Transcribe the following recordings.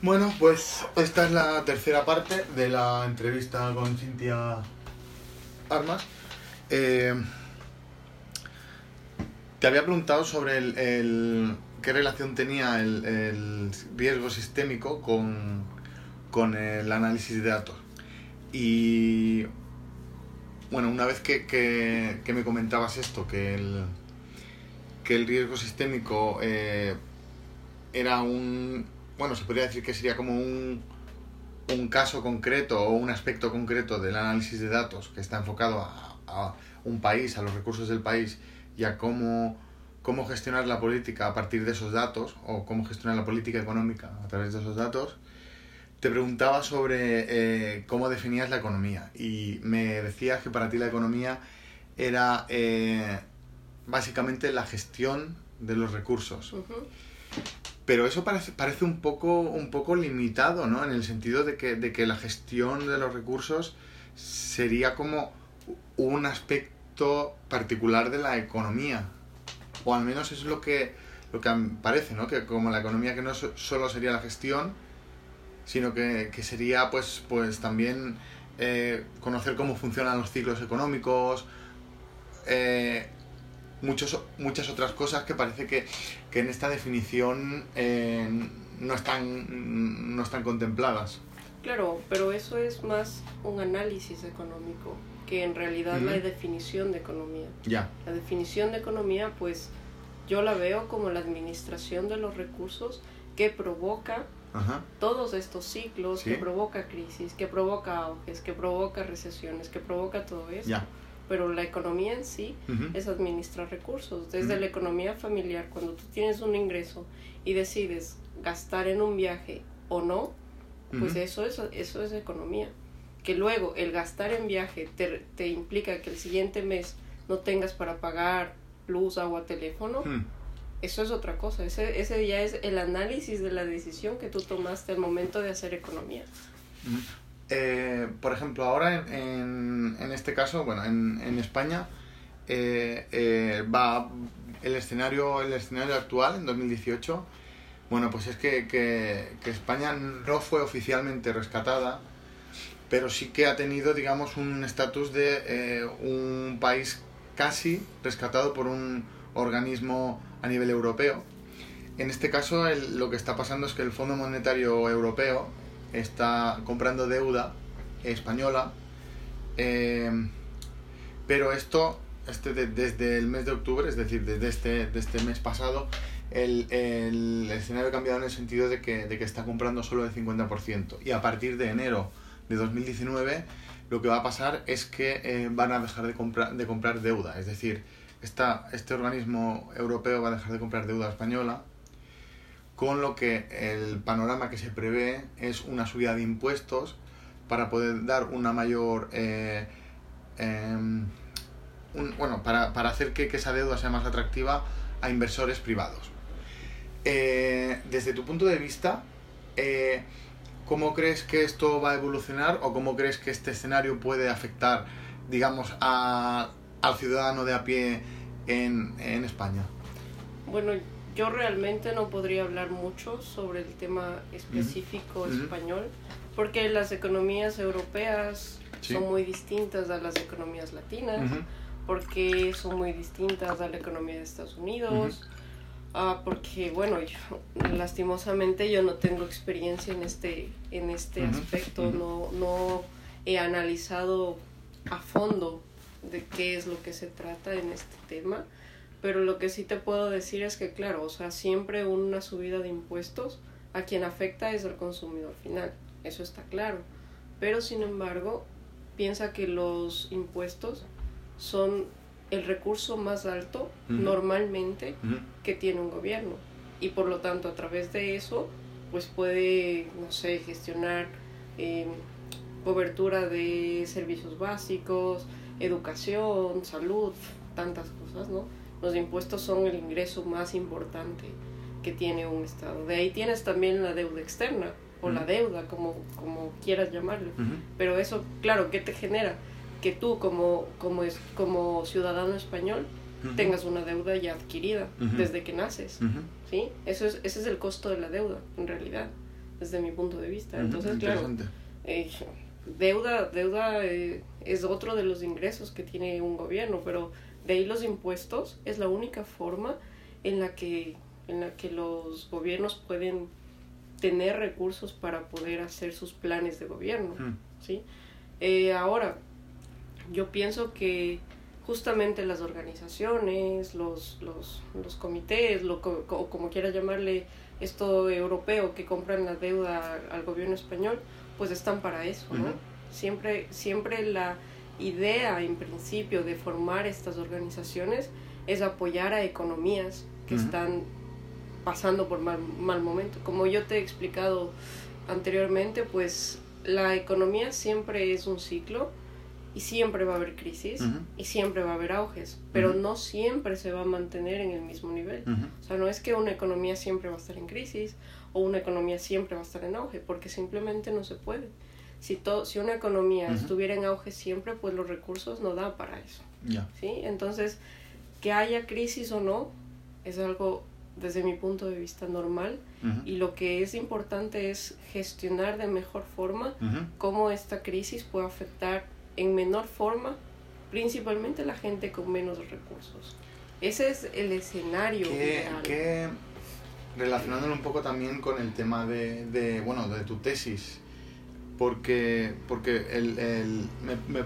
Bueno, pues esta es la tercera parte de la entrevista con Cintia Armas. Eh, te había preguntado sobre el, qué relación tenía el, riesgo sistémico con, con el análisis de datos. Y bueno, una vez que, que- que me comentabas esto, que el, que el riesgo sistémico eh, era un, bueno, se podría decir que sería como un, un caso concreto o un aspecto concreto del análisis de datos que está enfocado a, a un país, a los recursos del país y a cómo, cómo gestionar la política a partir de esos datos o cómo gestionar la política económica a través de esos datos, te preguntaba sobre eh, cómo definías la economía y me decías que para ti la economía era eh, básicamente la gestión de los recursos. Ujú. Pero eso parece, parece un, poco, un poco limitado, ¿no? En el sentido de que, de que la gestión de los recursos sería como un aspecto particular de la economía. O al menos es lo que, lo que parece, ¿no? Que como la economía que no so- solo sería la gestión, sino que, que sería pues, pues también eh, conocer cómo funcionan los ciclos económicos, eh, muchos, muchas otras cosas que parece que, que en esta definición eh, no, están, no están contempladas. Claro, pero eso es más un análisis económico que en realidad la definición de economía. Ya. La definición de economía, pues yo la veo como la administración de los recursos que provoca Ajá. todos estos ciclos, Sí. que provoca crisis, que provoca auges, que provoca recesiones, que provoca todo eso. Pero la economía en sí Ujú. es administrar recursos. Desde Ujú. la economía familiar, cuando tú tienes un ingreso y decides gastar en un viaje o no, pues Ujú. eso es, eso es economía. Que luego el gastar en viaje te, te implica que el siguiente mes no tengas para pagar luz, agua, teléfono, eso es otra cosa. Ese, ese ya es el análisis de la decisión que tú tomaste al momento de hacer economía. Eh, por ejemplo, ahora en, en, en este caso, bueno, en, en España eh, eh, va el escenario, el escenario actual, en 2018, bueno, pues es que, que, que España no fue oficialmente rescatada, pero sí que ha tenido, digamos, un estatus de eh, un país casi rescatado por un organismo a nivel europeo. En este caso, el- lo que está pasando es que el Fondo Monetario Europeo está comprando deuda española, eh, pero esto, este de- desde el mes de octubre, es decir, desde este, de este mes pasado, el, el escenario ha cambiado en el sentido de que, de que está comprando solo el 50%. Y a partir de enero de 2019, lo que va a pasar es que eh, van a dejar de comprar, de comprar deuda. Es decir, esta, este organismo europeo va a dejar de comprar deuda española, con lo que el panorama que se prevé es una subida de impuestos para poder dar una mayor... eh, em, bueno, para, para hacer que, que esa deuda sea más atractiva a inversores privados. Eh, desde tu punto de vista, eh, ¿cómo crees que esto va a evolucionar o cómo crees que este escenario puede afectar, digamos, a- al ciudadano de a pie en, en España? Bueno, yo realmente no podría hablar mucho sobre el tema específico español, porque las economías europeas Sí. son muy distintas a las economías latinas. Porque son muy distintas a la economía de Estados Unidos. Ah, porque, bueno, yo, lastimosamente yo no tengo experiencia en este, en este aspecto, no, no he analizado a fondo de qué es lo que se trata en este tema, pero lo que sí te puedo decir es que, claro, o sea, siempre una subida de impuestos a quien afecta es al consumidor final, eso está claro, pero sin embargo, piensa que los impuestos son el recurso más alto normalmente que tiene un gobierno. Y por lo tanto a través de eso pues puede no sé gestionar eh, cobertura de servicios básicos educación salud tantas cosas no los impuestos son el ingreso más importante que tiene un estado de ahí tienes también la deuda externa o la deuda como como quieras llamarlo pero eso claro qué te genera que tú como como es como ciudadano español tengas una deuda ya adquirida desde que naces. ¿sí? Eso es, ese es el costo de la deuda, en realidad. desde mi punto de vista. Entonces, claro, eh, deuda, deuda eh, es otro de los ingresos que tiene un gobierno, pero de ahí los impuestos es la única forma en la que, en la que los gobiernos pueden tener recursos para poder hacer sus planes de gobierno. ¿sí? Eh, ahora, yo pienso que justamente las organizaciones, los, los, los comités, lo, como quiera llamarle esto europeo que compran la deuda al gobierno español, pues están para eso, ¿no? Siempre, siempre la idea en principio de formar estas organizaciones es apoyar a economías que están pasando por mal, mal momento. Como yo te he explicado anteriormente, pues la economía siempre es un ciclo y siempre va a haber crisis y siempre va a haber auges, pero no siempre se va a mantener en el mismo nivel. O sea, no es que una economía siempre va a estar en crisis o una economía siempre va a estar en auge, porque simplemente no se puede. Si, todo, si una economía estuviera en auge siempre, pues los recursos no dan para eso. ¿sí? Entonces, que haya crisis o no, es algo desde mi punto de vista normal y lo que es importante es gestionar de mejor forma cómo esta crisis puede afectar en menor forma principalmente la gente con menos recursos. Ese es el escenario que, relacionándolo un poco también con el tema de, de bueno, de tu tesis, porque, porque el, el me, me,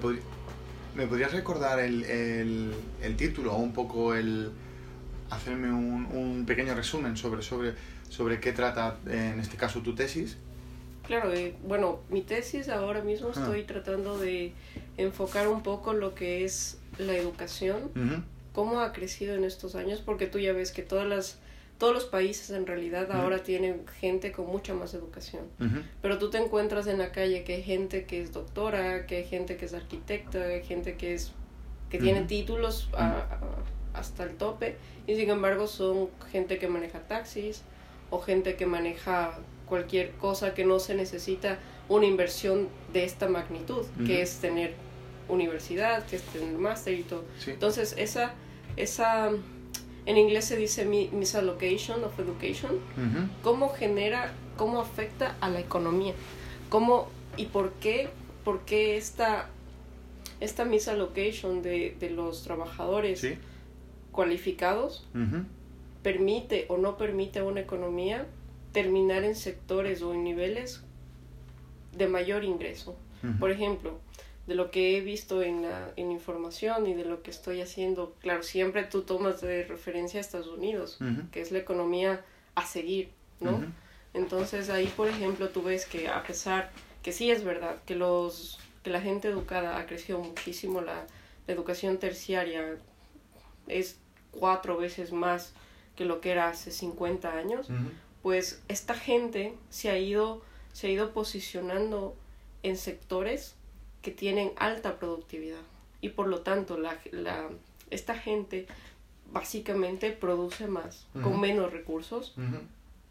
me, podrías recordar el, el, el título o un poco el hacerme un, un, pequeño resumen sobre, sobre, sobre qué trata en este caso tu tesis. Claro, eh, bueno, mi tesis ahora mismo ah. estoy tratando de enfocar un poco lo que es la educación, cómo ha crecido en estos años, porque tú ya ves que todas las todos los países en realidad ahora tienen gente con mucha más educación. Pero tú te encuentras en la calle que hay gente que es doctora, que hay gente que es arquitecta, hay gente que es que tiene títulos hasta el tope y sin embargo son gente que maneja taxis o gente que maneja cualquier cosa que no se necesita una inversión de esta magnitud, que es tener universidad, que es tener máster y todo. Entonces, esa, esa, en inglés se dice misallocation of education, cómo genera, cómo afecta a la economía, cómo y por qué, por qué esta, esta misallocation de, de los trabajadores cualificados permite o no permite a una economía terminar en sectores o en niveles de mayor ingreso. Por ejemplo, de lo que he visto en, la, en información y de lo que estoy haciendo, claro, siempre tú tomas de referencia a Estados Unidos, que es la economía a seguir, ¿no? Entonces ahí, por ejemplo, tú ves que a pesar que sí es verdad que los que la gente educada ha crecido muchísimo, la, educación terciaria es cuatro veces más que lo que era hace 50 años, pues esta gente se ha ido, se ha ido posicionando en sectores que tienen alta productividad. Y por lo tanto la, la, esta gente básicamente produce más con menos recursos